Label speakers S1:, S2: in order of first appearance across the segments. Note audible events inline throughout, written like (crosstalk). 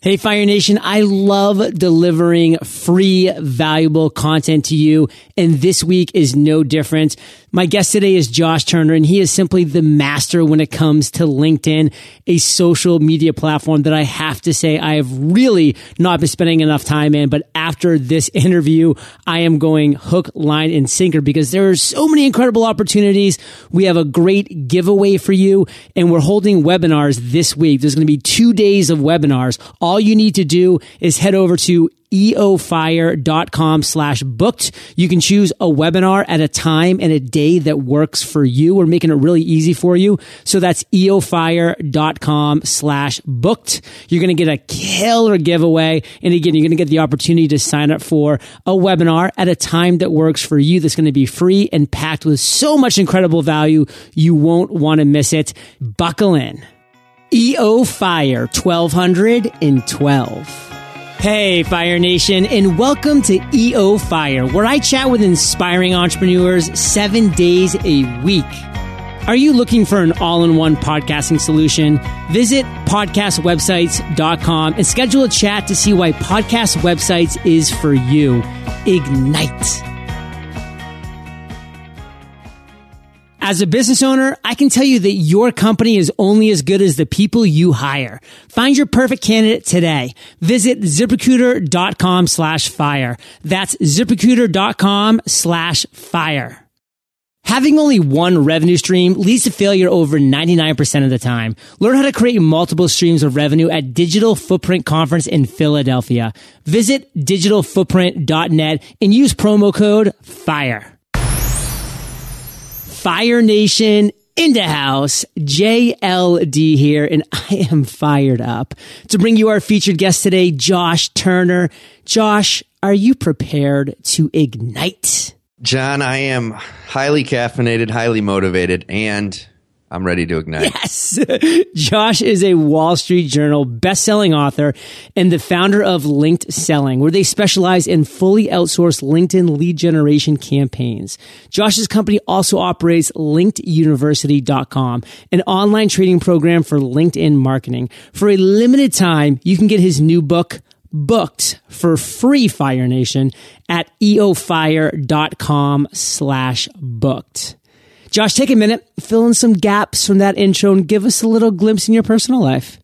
S1: Hey, Fire Nation. I love delivering free, valuable content to you. And this week is no different. My guest today is Josh Turner, and he is simply the master when it comes to LinkedIn, a social media platform that I have to say I have really not been spending enough time in. But after this interview, I am going hook, line, and sinker because there are so many incredible opportunities. We have a great giveaway for you, and we're holding webinars this week. There's going to be two days of webinars. All you need to do is head over to eofire.com slash booked. You can choose a webinar at a time and a day that works for you. We're making it really easy for you. So that's eofire.com slash booked. You're going to get a killer giveaway. And again, you're going to get the opportunity to sign up for a webinar at a time that works for you. That's going to be free and packed with so much incredible value. You won't want to miss it. Buckle in. EO Fire 1212. Hey, Fire Nation, and welcome to EO Fire, where I chat with inspiring entrepreneurs seven days a week. Are you looking for an all in one podcasting solution? Visit podcastwebsites.com and schedule a chat to see why podcast websites is for you. Ignite. As a business owner, I can tell you that your company is only as good as the people you hire. Find your perfect candidate today. Visit ziprecruiter.com slash fire. That's ziprecruiter.com slash fire. Having only one revenue stream leads to failure over 99% of the time. Learn how to create multiple streams of revenue at Digital Footprint Conference in Philadelphia. Visit digitalfootprint.net and use promo code FIRE. Fire Nation in the house, JLD here, and (laughs) I am fired up to bring you our featured guest today, Josh Turner. Josh, are you prepared to ignite?
S2: John, I am highly caffeinated, highly motivated, and I'm ready to ignite.
S1: Yes. (laughs) Josh is a Wall Street Journal best-selling author and the founder of Linked Selling, where they specialize in fully outsourced LinkedIn lead generation campaigns. Josh's company also operates linkeduniversity.com, an online training program for LinkedIn marketing. For a limited time, you can get his new book, booked for free Fire Nation at eofire.com slash booked. Josh, take a minute, fill in some gaps from that intro and give us a little glimpse in your personal life.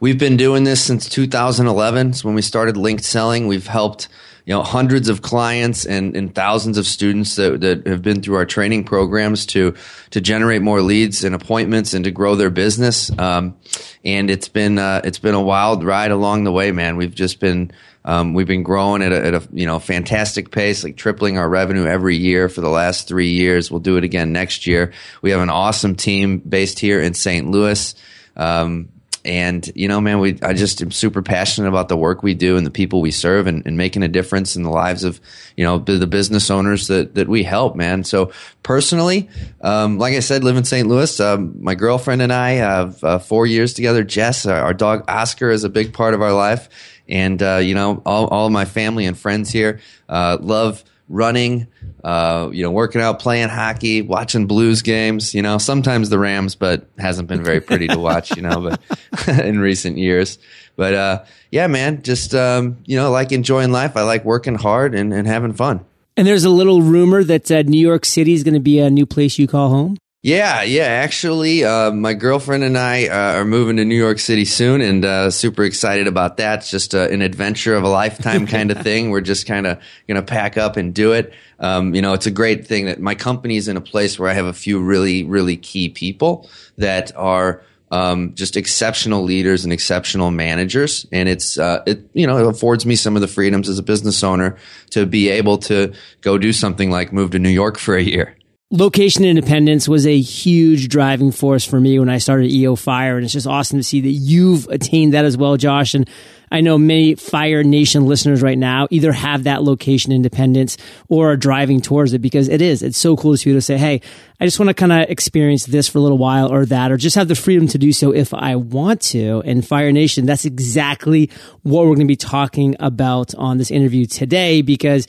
S2: We've been doing this since 2011. It's when we started linked selling. We've helped you know hundreds of clients and, and thousands of students that, that have been through our training programs to to generate more leads and appointments and to grow their business. Um, and it's been uh, it's been a wild ride along the way, man. We've just been um, we've been growing at a, at a, you know fantastic pace, like tripling our revenue every year for the last three years. We'll do it again next year. We have an awesome team based here in St. Louis. Um, and you know, man, we I just am super passionate about the work we do and the people we serve, and, and making a difference in the lives of you know the, business owners that that we help, man. So personally, um, like I said, live in St. Louis. Um, my girlfriend and I have uh, four years together. Jess, our, our dog Oscar, is a big part of our life and uh, you know all, all my family and friends here uh, love running uh, you know working out playing hockey watching blues games you know sometimes the rams but hasn't been very pretty to watch you know but (laughs) in recent years. But uh, yeah man just um, you know like enjoying life. I like working hard and, and having fun.
S1: And there's a little rumor that uh, new york city is going to be a new place you call home
S2: yeah, yeah. Actually, uh, my girlfriend and I uh, are moving to New York City soon, and uh, super excited about that. It's just uh, an adventure of a lifetime kind of (laughs) thing. We're just kind of going to pack up and do it. Um, you know, it's a great thing that my company is in a place where I have a few really, really key people that are. Um, just exceptional leaders and exceptional managers, and it's uh, it you know it affords me some of the freedoms as a business owner to be able to go do something like move to New York for a year
S1: location independence was a huge driving force for me when I started EO Fire. And it's just awesome to see that you've attained that as well, Josh. And I know many Fire Nation listeners right now either have that location independence or are driving towards it because it is. It's so cool to see to say, Hey, I just want to kind of experience this for a little while or that, or just have the freedom to do so if I want to. And Fire Nation, that's exactly what we're going to be talking about on this interview today because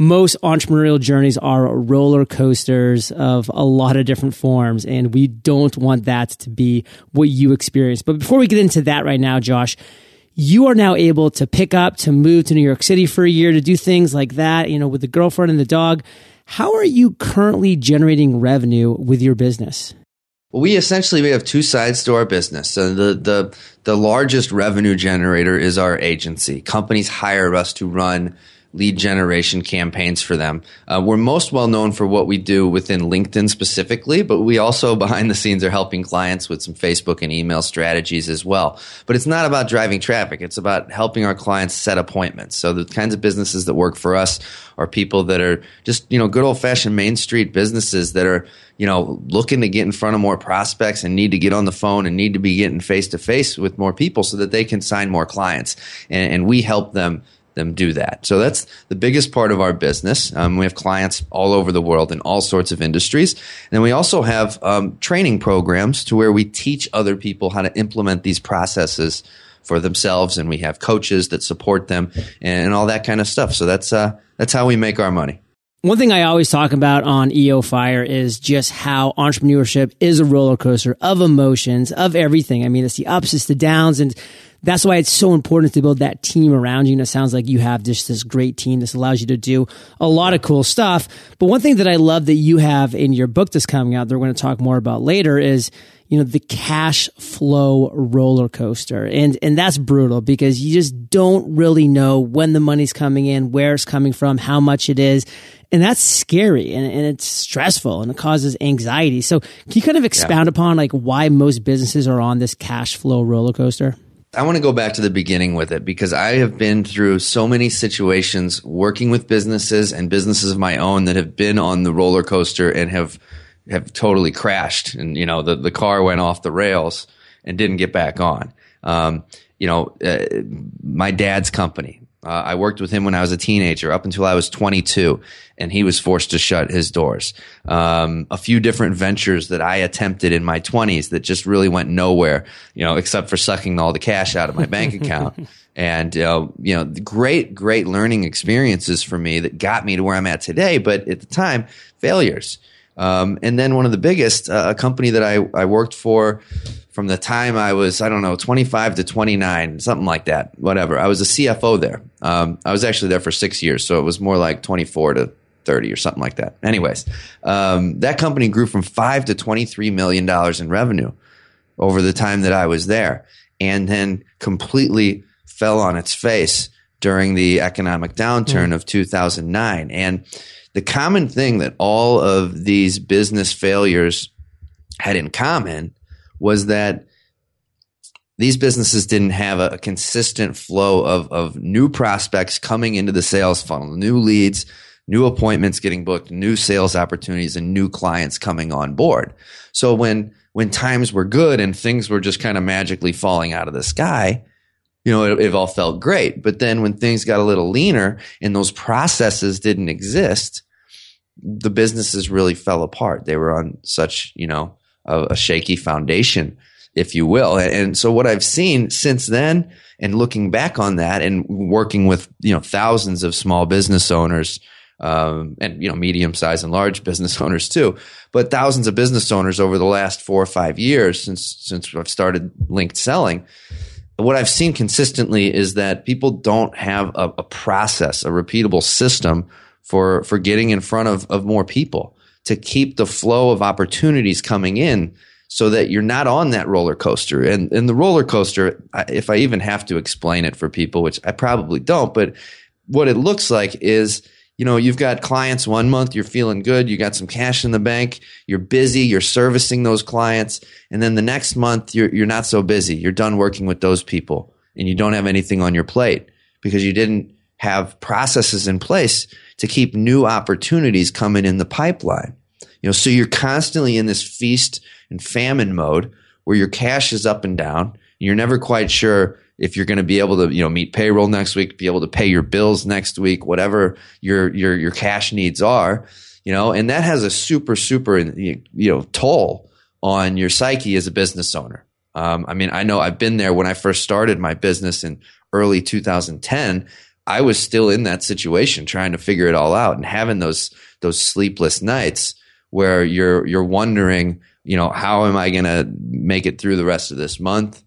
S1: most entrepreneurial journeys are roller coasters of a lot of different forms, and we don't want that to be what you experience. But before we get into that right now, Josh, you are now able to pick up, to move to New York City for a year, to do things like that, you know, with the girlfriend and the dog. How are you currently generating revenue with your business?
S2: We essentially we have two sides to our business. So the the the largest revenue generator is our agency. Companies hire us to run lead generation campaigns for them. Uh, we're most well known for what we do within LinkedIn specifically, but we also (laughs) behind the scenes are helping clients with some Facebook and email strategies as well. But it's not about driving traffic. It's about helping our clients set appointments. So the kinds of businesses that work for us are people that are just, you know, good old fashioned Main Street businesses that are, you know, looking to get in front of more prospects and need to get on the phone and need to be getting face to face with more people so that they can sign more clients. And, and we help them them do that. So that's the biggest part of our business. Um, we have clients all over the world in all sorts of industries. And we also have um, training programs to where we teach other people how to implement these processes for themselves. And we have coaches that support them and, and all that kind of stuff. So that's, uh, that's how we make our money.
S1: One thing I always talk about on EO Fire is just how entrepreneurship is a roller coaster of emotions, of everything. I mean, it's the ups, it's the downs, and that's why it's so important to build that team around you. And it sounds like you have just this great team. This allows you to do a lot of cool stuff. But one thing that I love that you have in your book that's coming out that we're going to talk more about later is, you know, the cash flow roller coaster. And, and that's brutal because you just don't really know when the money's coming in, where it's coming from, how much it is. And that's scary and, and it's stressful and it causes anxiety. So can you kind of expound yeah. upon like why most businesses are on this cash flow roller coaster?
S2: I want to go back to the beginning with it because I have been through so many situations working with businesses and businesses of my own that have been on the roller coaster and have have totally crashed and you know the the car went off the rails and didn't get back on. Um, you know, uh, my dad's company. Uh, I worked with him when I was a teenager up until I was 22, and he was forced to shut his doors. Um, a few different ventures that I attempted in my 20s that just really went nowhere, you know, except for sucking all the cash out of my bank account. (laughs) And, uh, you know, great, great learning experiences for me that got me to where I'm at today. But at the time, failures. Um, and then one of the biggest, uh, a company that I, I worked for from the time I was, I don't know, 25 to 29, something like that, whatever. I was a CFO there. Um, I was actually there for six years, so it was more like 24 to 30 or something like that. Anyways, um, that company grew from five to 23 million dollars in revenue over the time that I was there, and then completely fell on its face during the economic downturn mm. of 2009. And the common thing that all of these business failures had in common was that these businesses didn't have a, consistent flow of, of new prospects coming into the sales funnel, new leads, new appointments getting booked, new sales opportunities, and new clients coming on board. So when when times were good and things were just kind of magically falling out of the sky, you know, it, it all felt great. But then when things got a little leaner and those processes didn't exist, the businesses really fell apart. They were on such, you know, a, a shaky foundation, if you will. And, so what I've seen since then and looking back on that and working with, you know, thousands of small business owners, um, and you know medium sized and large (laughs) business owners too, but thousands of business owners over the last four or five years since since I've started linked selling. What I've seen consistently is that people don't have a, a process, a repeatable system for for getting in front of of more people to keep the flow of opportunities coming in so that you're not on that roller coaster. And, and the roller coaster, if I even have to explain it for people, which I probably don't, but what it looks like is, you know, you've got clients one month, you're feeling good, you got some cash in the bank, you're busy, you're servicing those clients. And then the next month, you're, you're not so busy. You're done working with those people and you don't have anything on your plate because you didn't have processes in place to keep new opportunities coming in the pipeline. You know, so you're constantly in this feast and famine mode where your cash is up and down. And You're never quite sure if you're going to be able to, you know, meet payroll next week, be able to pay your bills next week, whatever your your your cash needs are, you know, and that has a super super you know toll on your psyche as a business owner. Um, I mean, I know I've been there when I first started my business in early 2010. I was still in that situation trying to figure it all out and having those those sleepless nights where you're you're wondering, you know, how am I going to make it through the rest of this month?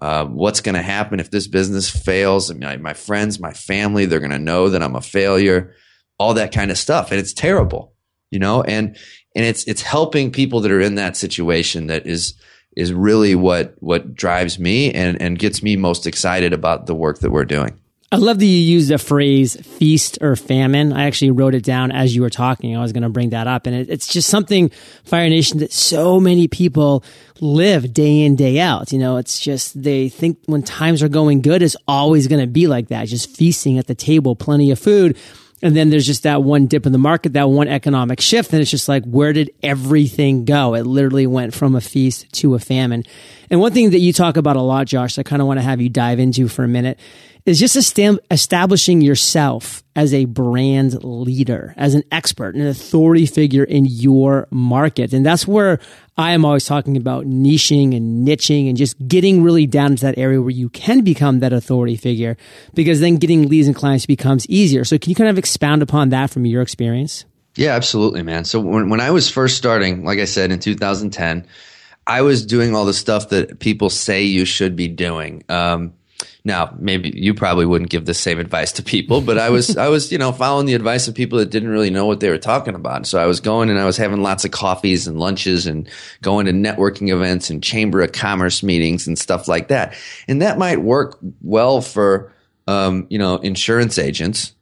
S2: Uh, what's going to happen if this business fails? I My, my friends, my family, they're going to know that I'm a failure. All that kind of stuff, and it's terrible, you know. And and it's it's helping people that are in that situation that is is really what what drives me and and gets me most excited about the work that we're doing.
S1: I love that you use the phrase feast or famine. I actually wrote it down as you were talking. I was going to bring that up. And it, it's just something, Fire Nation, that so many people live day in, day out. You know, it's just they think when times are going good, it's always going to be like that, just feasting at the table, plenty of food. And then there's just that one dip in the market, that one economic shift. And it's just like, where did everything go? It literally went from a feast to a famine. And one thing that you talk about a lot, Josh, I kind of want to have you dive into for a minute is just establishing yourself as a brand leader, as an expert, an authority figure in your market. And that's where I am always talking about niching and niching and just getting really down into that area where you can become that authority figure because then getting leads and clients becomes easier. So can you kind of expound upon that from your experience?
S2: Yeah, absolutely, man. So when, when I was first starting, like I said, in 2010, I was doing all the stuff that people say you should be doing. Um, now, maybe you probably wouldn't give the same advice to people, but I was, I was, you know, following the advice of people that didn't really know what they were talking about. So I was going and I was having lots of coffees and lunches and going to networking events and chamber of commerce meetings and stuff like that. And that might work well for, um, you know, insurance agents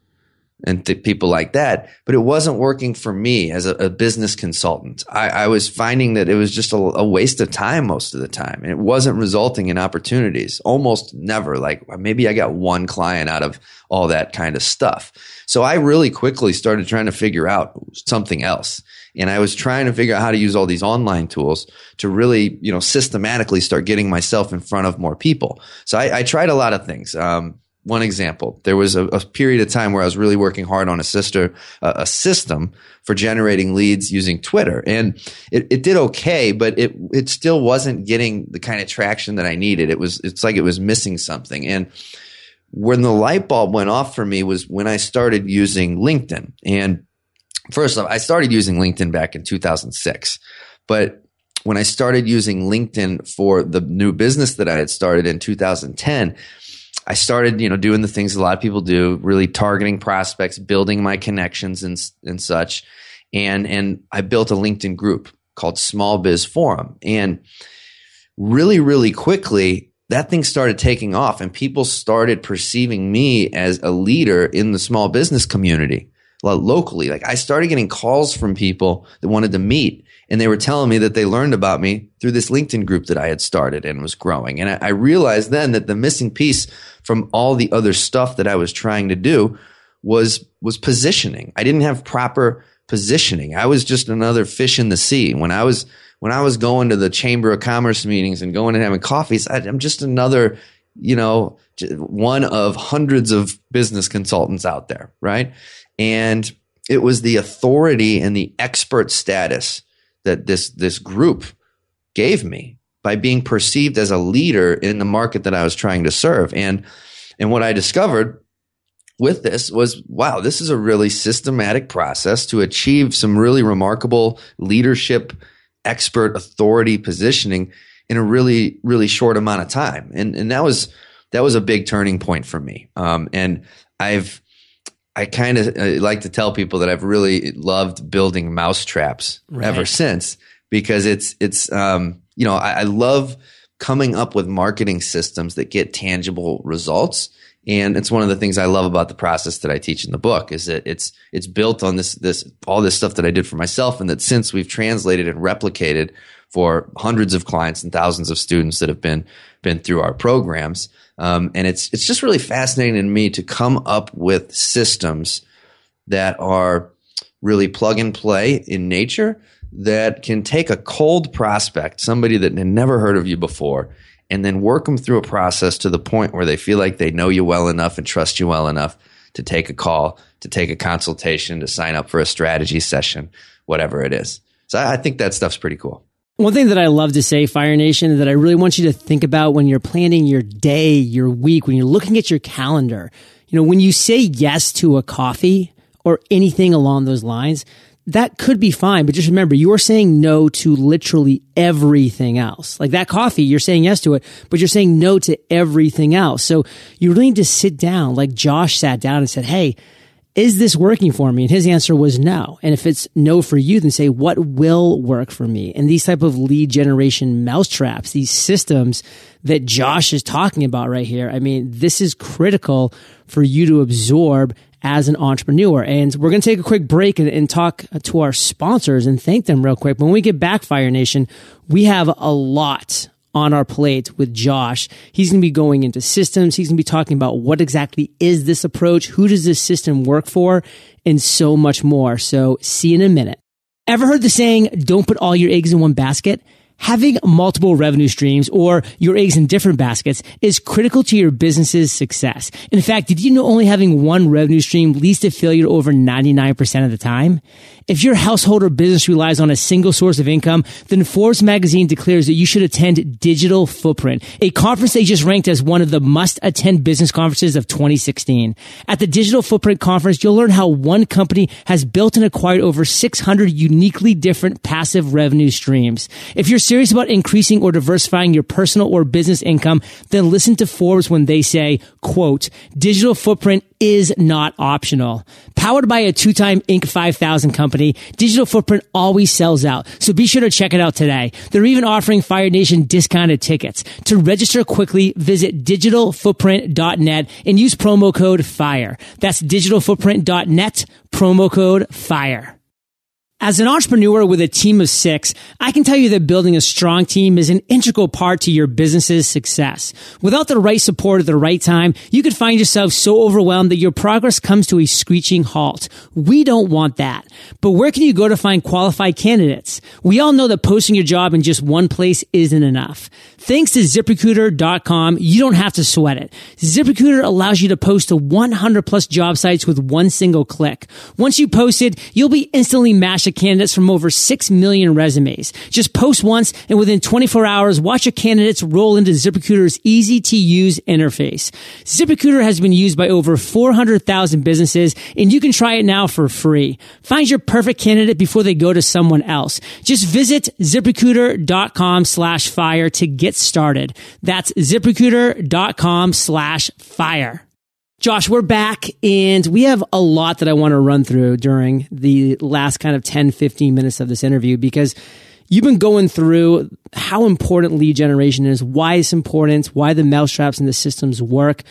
S2: and th- people like that. But it wasn't working for me as a, a business consultant. I, I, was finding that it was just a, a, waste of time most of the time. And it wasn't resulting in opportunities almost never. Like maybe I got one client out of all that kind of stuff. So I really quickly started trying to figure out something else. And I was trying to figure out how to use all these online tools to really, you know, systematically start getting myself in front of more people. So I, I tried a lot of things. Um, one example. There was a, a, period of time where I was really working hard on a sister, uh, a system for generating leads using Twitter. And it, it did okay, but it, it still wasn't getting the kind of traction that I needed. It was, it's like it was missing something. And when the light bulb went off for me was when I started using LinkedIn. And first off, I started using LinkedIn back in 2006, but when I started using LinkedIn for the new business that I had started in 2010, I started, you know, doing the things a lot of people do, really targeting prospects, building my connections and and such. And and I built a LinkedIn group called Small Biz Forum. And really, really quickly, that thing started taking off and people started perceiving me as a leader in the small business community locally. Like I started getting calls from people that wanted to meet and they were telling me that they learned about me through this LinkedIn group that I had started and was growing. And I, I realized then that the missing piece from all the other stuff that I was trying to do was, was positioning. I didn't have proper positioning. I was just another fish in the sea. When I was, when I was going to the chamber of commerce meetings and going and having coffees, I, I'm just another, you know, one of hundreds of business consultants out there. Right. And it was the authority and the expert status that this, this group gave me by being perceived as a leader in the market that I was trying to serve. And, and what I discovered with this was, wow, this is a really systematic process to achieve some really remarkable leadership, expert authority positioning in a really, really short amount of time. And, and that was, that was a big turning point for me. Um, and I've, I kind of uh, like to tell people that I've really loved building mousetraps right. ever since because it's, it's, um, you know, I, I love coming up with marketing systems that get tangible results. And it's one of the things I love about the process that I teach in the book is that it's it's built on this this all this stuff that I did for myself and that since we've translated and replicated for hundreds of clients and thousands of students that have been been through our programs. Um, and it's it's just really fascinating to me to come up with systems that are really plug and play in nature that can take a cold prospect, somebody that had never heard of you before, and then work them through a process to the point where they feel like they know you well enough and trust you well enough to take a call, to take a consultation, to sign up for a strategy session, whatever it is. So I think that stuff's pretty cool.
S1: One thing that I love to say, Fire Nation, that I really want you to think about when you're planning your day, your week, when you're looking at your calendar, you know, when you say yes to a coffee or anything along those lines, that could be fine. But just remember, you're saying no to literally everything else. Like that coffee, you're saying yes to it, but you're saying no to everything else. So you really need to sit down, like Josh sat down and said, Hey, is this working for me? And his answer was no. And if it's no for you, then say, what will work for me? And these type of lead generation mousetraps, these systems that Josh is talking about right here. I mean, this is critical for you to absorb as an entrepreneur. And we're going to take a quick break and, and, talk to our sponsors and thank them real quick. When we get back, Fire Nation, we have a lot on our plate with Josh. He's going to be going into systems. He's going to be talking about what exactly is this approach? Who does this system work for? And so much more. So see you in a minute. Ever heard the saying, don't put all your eggs in one basket? Having multiple revenue streams or your eggs in different baskets is critical to your business's success. In fact, did you know only having one revenue stream leads to failure over 99% of the time? If your household or business relies on a single source of income, then Forbes magazine declares that you should attend Digital Footprint, a conference they just ranked as one of the must attend business conferences of 2016. At the Digital Footprint conference, you'll learn how one company has built and acquired over 600 uniquely different passive revenue streams. If you're serious about increasing or diversifying your personal or business income, then listen to Forbes when they say, quote, digital footprint is not optional. Powered by a two-time Inc. 5000 company, Digital Footprint always sells out. So be sure to check it out today. They're even offering Fire Nation discounted tickets. To register quickly, visit digitalfootprint.net and use promo code FIRE. That's digitalfootprint.net, promo code FIRE. As an entrepreneur with a team of six, I can tell you that building a strong team is an integral part to your business's success. Without the right support at the right time, you could find yourself so overwhelmed that your progress comes to a screeching halt. We don't want that. But where can you go to find qualified candidates? We all know that posting your job in just one place isn't enough. Thanks to ziprecruiter.com, you don't have to sweat it. ZipRecruiter allows you to post to 100 plus job sites with one single click. Once you post it, you'll be instantly matched to candidates from over 6 million resumes. Just post once and within 24 hours, watch your candidates roll into ZipRecruiter's easy to use interface. ZipRecruiter has been used by over 400,000 businesses and you can try it now for free. Find your perfect candidate before they go to someone else. Just visit ziprecruiter.com slash fire to get started. That's ziprecruiter.com slash fire. Josh, we're back and we have a lot that I want to run through during the last kind of 10, 15 minutes of this interview because you've been going through how important lead generation is, why it's important, why the mousetraps and the systems work.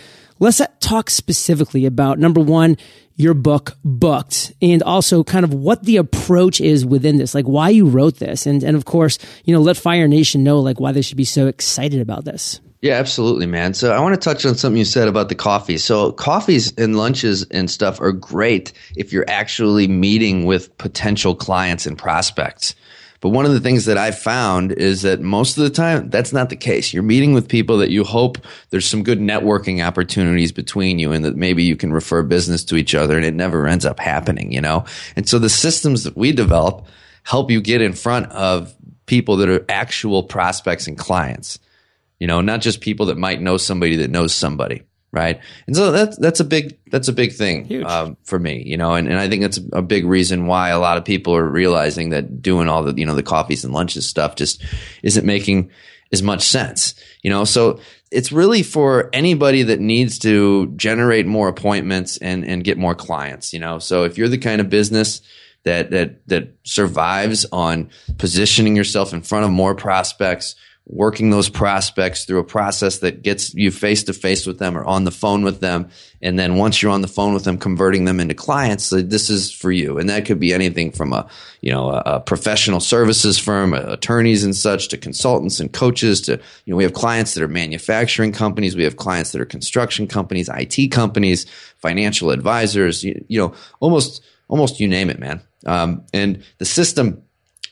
S1: Let's uh, talk specifically about number one, your book booked and also kind of what the approach is within this, like why you wrote this. And, and of course, you know, let Fire Nation know like why they should be so excited about this.
S2: Yeah, absolutely, man. So I want to touch on something you said about the coffee. So coffees and lunches and stuff are great if you're actually meeting with potential clients and prospects. But one of the things that I've found is that most of the time that's not the case. You're meeting with people that you hope there's some good networking opportunities between you and that maybe you can refer business to each other and it never ends up happening, you know? And so the systems that we develop help you get in front of people that are actual prospects and clients you know, not just people that might know somebody that knows somebody. Right. And so that's, that's a big, that's a big thing um, for me, you know, and, and I think that's a big reason why a lot of people are realizing that doing all the, you know, the coffees and lunches stuff just isn't making as much sense, you know, so it's really for anybody that needs to generate more appointments and, and get more clients, you know, so if you're the kind of business that, that, that survives on positioning yourself in front of more prospects, working those prospects through a process that gets you face to face with them or on the phone with them. And then once you're on the phone with them, converting them into clients, this is for you. And that could be anything from a, you know, a, a professional services firm, attorneys and such to consultants and coaches to, you know, we have clients that are manufacturing companies. We have clients that are construction companies, IT companies, financial advisors, you, you know, almost, almost you name it, man. Um, and the system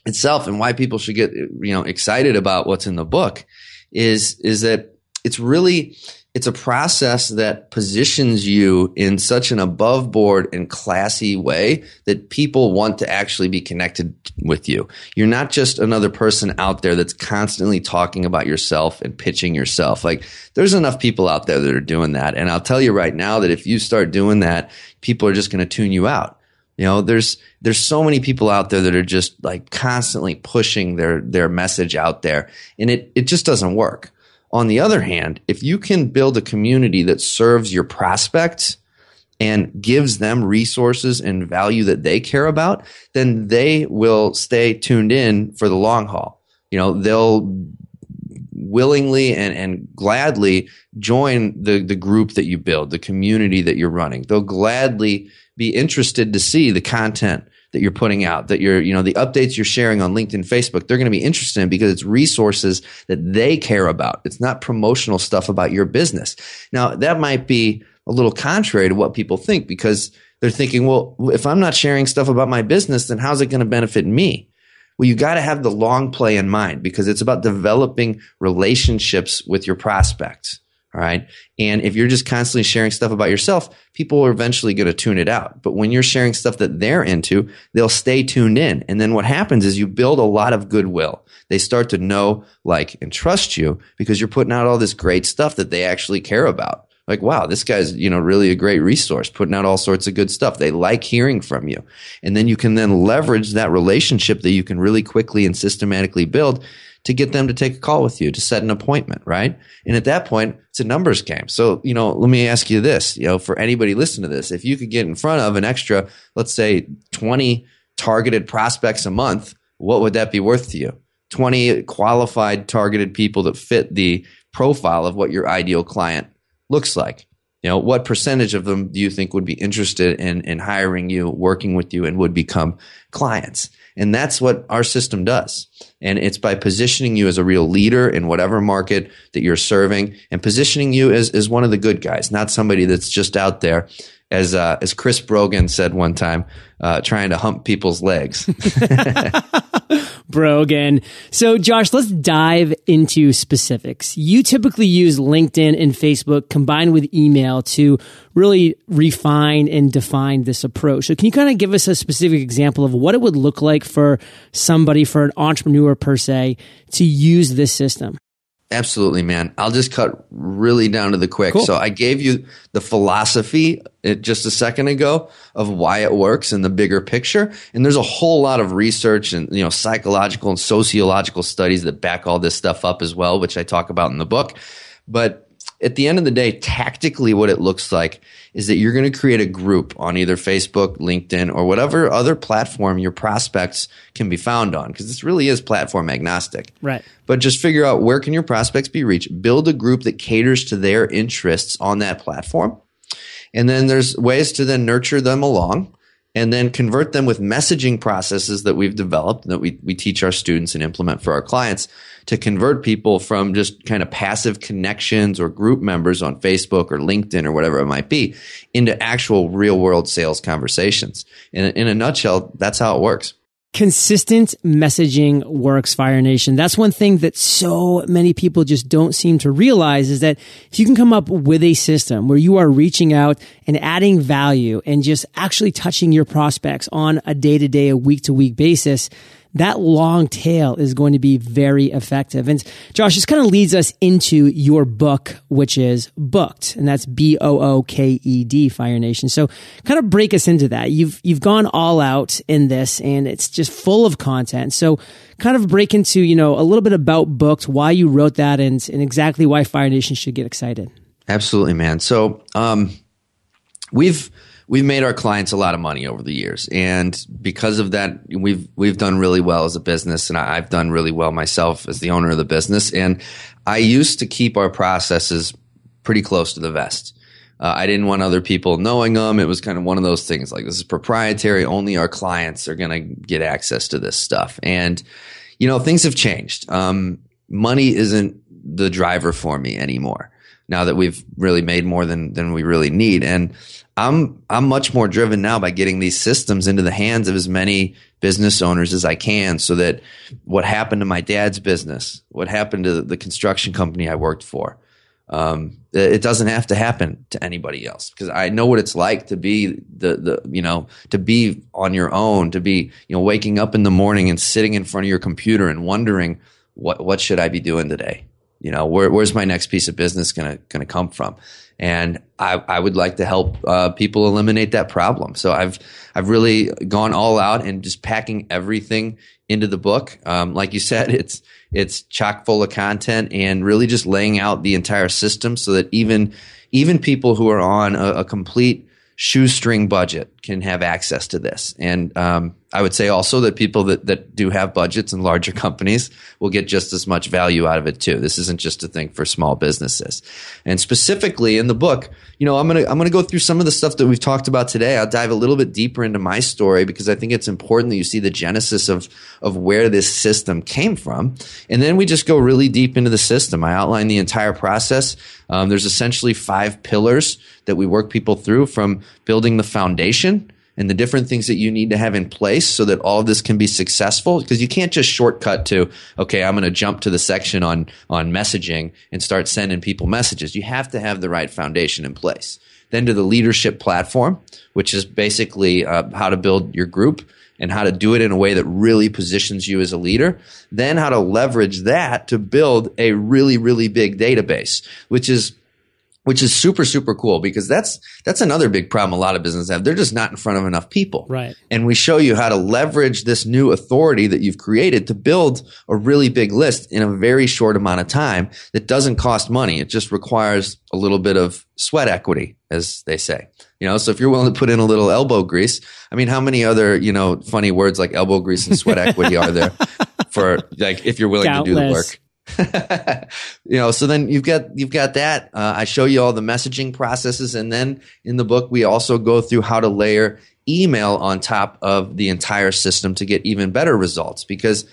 S2: itself and why people should get you know excited about what's in the book is is that it's really it's a process that positions you in such an above board and classy way that people want to actually be connected with you. You're not just another person out there that's constantly talking about yourself and pitching yourself. Like there's enough people out there that are doing that. And I'll tell you right now that if you start doing that, people are just going to tune you out You know, there's there's so many people out there that are just like constantly pushing their their message out there, and it it just doesn't work. On the other hand, if you can build a community that serves your prospects and gives them resources and value that they care about, then they will stay tuned in for the long haul. You know, they'll willingly and, and gladly join the, the group that you build, the community that you're running. They'll gladly be interested to see the content that you're putting out, that you're, you know, the updates you're sharing on LinkedIn, Facebook, they're going to be interested in because it's resources that they care about. It's not promotional stuff about your business. Now, that might be a little contrary to what people think because they're thinking, well, if I'm not sharing stuff about my business, then how's it going to benefit me? Well, you got to have the long play in mind because it's about developing relationships with your prospects. All right. And if you're just constantly sharing stuff about yourself, people are eventually going to tune it out. But when you're sharing stuff that they're into, they'll stay tuned in. And then what happens is you build a lot of goodwill. They start to know, like, and trust you because you're putting out all this great stuff that they actually care about. Like, wow, this guy's, you know, really a great resource, putting out all sorts of good stuff. They like hearing from you. And then you can then leverage that relationship that you can really quickly and systematically build to get them to take a call with you to set an appointment, right? And at that point, it's a numbers game. So, you know, let me ask you this, you know, for anybody listening to this, if you could get in front of an extra, let's say 20 targeted prospects a month, what would that be worth to you? 20 qualified targeted people that fit the profile of what your ideal client looks like. You know, what percentage of them do you think would be interested in, in hiring you, working with you, and would become clients? And that's what our system does. And it's by positioning you as a real leader in whatever market that you're serving and positioning you as, as one of the good guys, not somebody that's just out there as uh, as Chris Brogan said one time, uh, trying to hump people's legs. (laughs) (laughs)
S1: Brogan. So, Josh, let's dive into specifics. You typically use LinkedIn and Facebook combined with email to really refine and define this approach. So, can you kind of give us a specific example of what it would look like for somebody, for an entrepreneur per se, to use this system?
S2: Absolutely, man. I'll just cut really down to the quick. Cool. So I gave you the philosophy uh, just a second ago of why it works in the bigger picture. And there's a whole lot of research and, you know, psychological and sociological studies that back all this stuff up as well, which I talk about in the book. But at the end of the day, tactically, what it looks like is that you're going to create a group on either Facebook, LinkedIn, or whatever other platform your prospects can be found on, because this really is platform agnostic.
S1: Right.
S2: But just figure out where can your prospects be reached. Build a group that caters to their interests on that platform. And then there's ways to then nurture them along and then convert them with messaging processes that we've developed that we, we teach our students and implement for our clients to convert people from just kind of passive connections or group members on Facebook or LinkedIn or whatever it might be into actual real world sales conversations. In, in a nutshell, that's how it works.
S1: Consistent messaging works, Fire Nation. That's one thing that so many people just don't seem to realize is that if you can come up with a system where you are reaching out and adding value and just actually touching your prospects on a day to day, a week to week basis, that long tail is going to be very effective. And Josh, this kind of leads us into your book, which is booked, and that's B O O K E D, Fire Nation. So kind of break us into that. You've, you've gone all out in this and it's just full of content. So kind of break into, you know, a little bit about booked, why you wrote that and, and exactly why Fire Nation should get excited.
S2: Absolutely, man. So, um, we've, we've made our clients a lot of money over the years, and because of that, we've we've done really well as a business, and I've done really well myself as the owner of the business. And I used to keep our processes pretty close to the vest. Uh, I didn't want other people knowing them. It was kind of one of those things like this is proprietary. Only our clients are going to get access to this stuff. And, you know, things have changed. Um, money isn't the driver for me anymore now that we've really made more than, than we really need. And I'm I'm much more driven now by getting these systems into the hands of as many business owners as I can so that what happened to my dad's business, what happened to the construction company I worked for, um, it doesn't have to happen to anybody else because I know what it's like to be the the you know to be on your own, to be you know waking up in the morning and sitting in front of your computer and wondering what what should I be doing today? You know, where, where's my next piece of business gonna gonna come from? And I, I would like to help uh, people eliminate that problem. So I've I've really gone all out and just packing everything into the book. Um, like you said, it's it's chock full of content and really just laying out the entire system so that even even people who are on a, a complete shoestring budget can have access to this. And um, I would say also that people that, that do have budgets and larger (laughs) companies will get just as much value out of it too. This isn't just a thing for small businesses. And specifically in the book, you know, I'm gonna I'm gonna go through some of the stuff that we've talked about today. I'll dive a little bit deeper into my story because I think it's important that you see the genesis of of where this system came from. And then we just go really deep into the system. I outline the entire process. Um, there's essentially five pillars that we work people through from building the foundation and the different things that you need to have in place so that all of this can be successful. Because you can't just shortcut to okay i'm going to jump to the section on on messaging and start sending people messages. You have to have the right foundation in place. Then to the leadership platform which is basically uh, how to build your group and how to do it in a way that really positions you as a leader. Then how to leverage that to build a really really big database which is which is super super cool because that's that's another big problem a lot of businesses have. They're just not in front of enough people.
S1: Right.
S2: And we show you how to leverage this new authority that you've created to build a really big list in a very short amount of time that doesn't cost money. It just requires a little bit of sweat equity as they say. You know so if you're willing to put in a little elbow grease i mean how many other you know funny words like elbow grease and sweat equity are there (laughs) for like if you're willing to do the work (laughs) you know, so then you've got you've got that. Uh, I show you all the messaging processes, and then in the book we also go through how to layer email on top of the entire system to get even better results. Because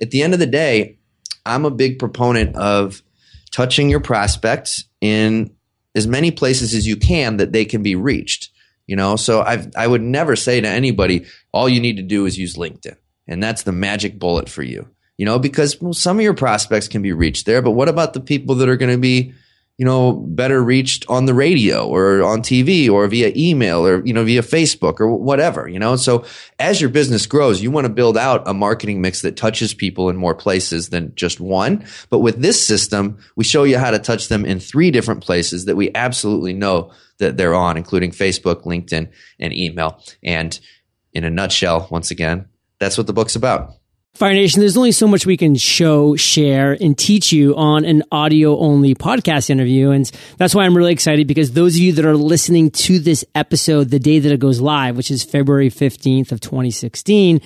S2: at the end of the day, I'm a big proponent of touching your prospects in as many places as you can that they can be reached. You know, so I I would never say to anybody, all you need to do is use LinkedIn, and that's the magic bullet for you you know, because well, some of your prospects can be reached there, but what about the people that are going to be, you know, better reached on the radio or on TV or via email or, you know, via Facebook or whatever, you know? So as your business grows, you want to build out a marketing mix that touches people in more places than just one. But with this system, we show you how to touch them in three different places that we absolutely know that they're on, including Facebook, LinkedIn, and email. And in a nutshell, once again, that's what the book's about.
S1: Fire Nation, there's only so much we can show, share, and teach you on an audio only podcast interview. And that's why I'm really excited because those of you that are listening to this episode the day that it goes live, which is February 15th of 2016,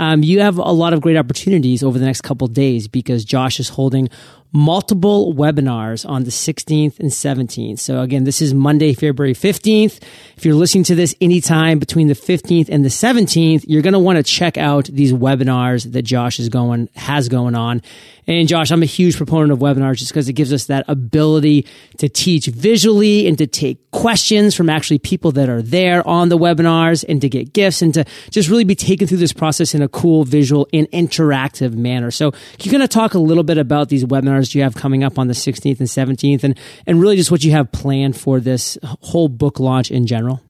S1: um, you have a lot of great opportunities over the next couple days because Josh is holding multiple webinars on the 16th and 17th. So again, this is Monday, February 15th. If you're listening to this anytime between the 15th and the 17th, you're going to want to check out these webinars that Josh is going, has going on. And Josh, I'm a huge proponent of webinars just because it gives us that ability to teach visually and to take questions from actually people that are there on the webinars and to get gifts and to just really be taken through this process in a cool, visual, and interactive manner. So you're going to talk a little bit about these webinars you have coming up on the 16th and 17th and, and really just what you have planned for this whole book launch in general.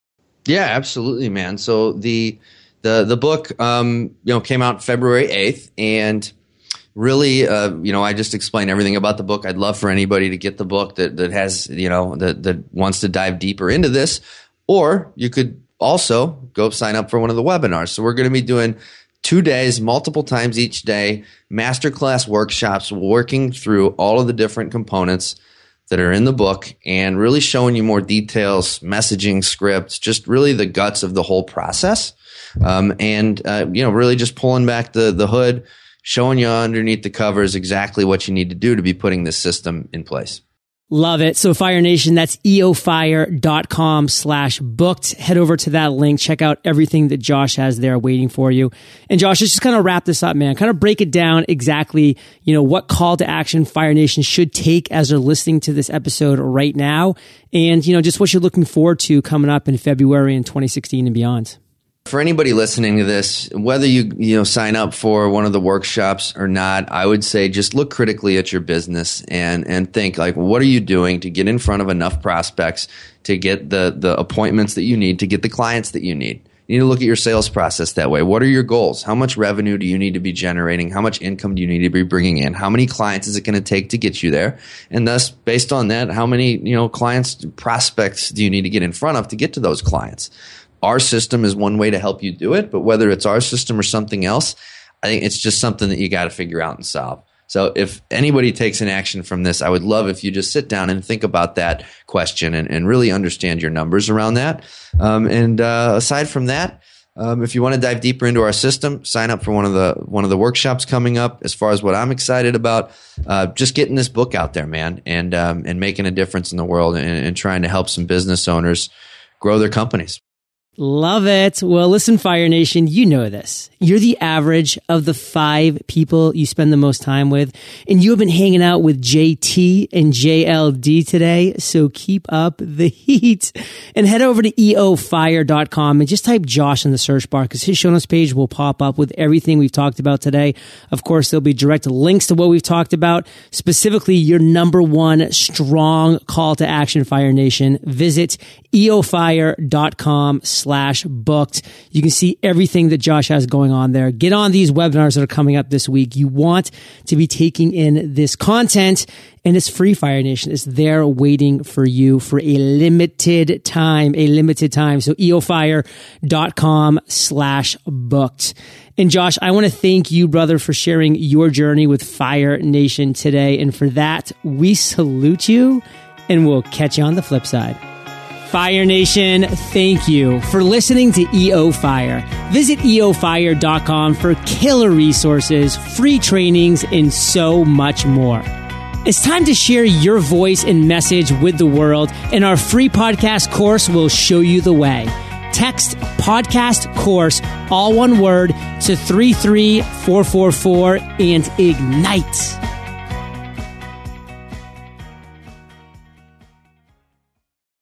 S2: Yeah, absolutely, man. So the, the, the book, um, you know, came out February 8th and really, uh, you know, I just explained everything about the book. I'd love for anybody to get the book that, that has, you know, that, that wants to dive deeper into this. Or you could also go sign up for one of the webinars. So we're going to be doing two days, multiple times each day, masterclass workshops, working through all of the different components that are in the book and really showing you more details, messaging scripts, just really the guts of the whole process. Um, and, uh, you know, really just pulling back the, the hood, showing you underneath the covers exactly what you need to do to be putting this system in place.
S1: Love it. So Fire Nation, that's eofire.com slash booked. Head over to that link. Check out everything that Josh has there waiting for you. And Josh, let's just kind of wrap this up, man. Kind of break it down exactly, you know, what call to action Fire Nation should take as they're listening to this episode right now. And, you know, just what you're looking forward to coming up in February in 2016 and beyond.
S2: For anybody listening to this, whether you you know sign up for one of the workshops or not, I would say just look critically at your business and and think like what are you doing to get in front of enough prospects to get the the appointments that you need to get the clients that you need. You need to look at your sales process that way. What are your goals? How much revenue do you need to be generating? How much income do you need to be bringing in? How many clients is it going to take to get you there? And thus, based on that, how many, you know, clients, prospects do you need to get in front of to get to those clients? Our system is one way to help you do it, but whether it's our system or something else, I think it's just something that you got to figure out and solve. So if anybody takes an action from this, I would love if you just sit down and think about that question and, and really understand your numbers around that. Um, and uh, aside from that, um, if you want to dive deeper into our system, sign up for one of the one of the workshops coming up. As far as what I'm excited about, uh, just getting this book out there, man, and um, and making a difference in the world and, and trying to help some business owners grow their companies.
S1: Love it. Well, listen, Fire Nation, you know this. You're the average of the five people you spend the most time with. And you have been hanging out with JT and JLD today. So keep up the (laughs) heat and head over to eofire.com and just type Josh in the search bar because his show notes page will pop up with everything we've talked about today. Of course, there'll be direct links to what we've talked about, specifically your number one strong call to action, Fire Nation. Visit eofire.com slash booked. You can see everything that Josh has going on there. Get on these webinars that are coming up this week. You want to be taking in this content and it's free Fire Nation. It's there waiting for you for a limited time, a limited time. So eofire.com slash booked. And Josh, I want to thank you, brother, for sharing your journey with Fire Nation today. And for that, we salute you and we'll catch you on the flip side. Fire Nation, thank you for listening to EO Fire. Visit eofire.com for killer resources, free trainings, and so much more. It's time to share your voice and message with the world, and our free podcast course will show you the way. Text podcast course, all one word, to 33444 and ignite.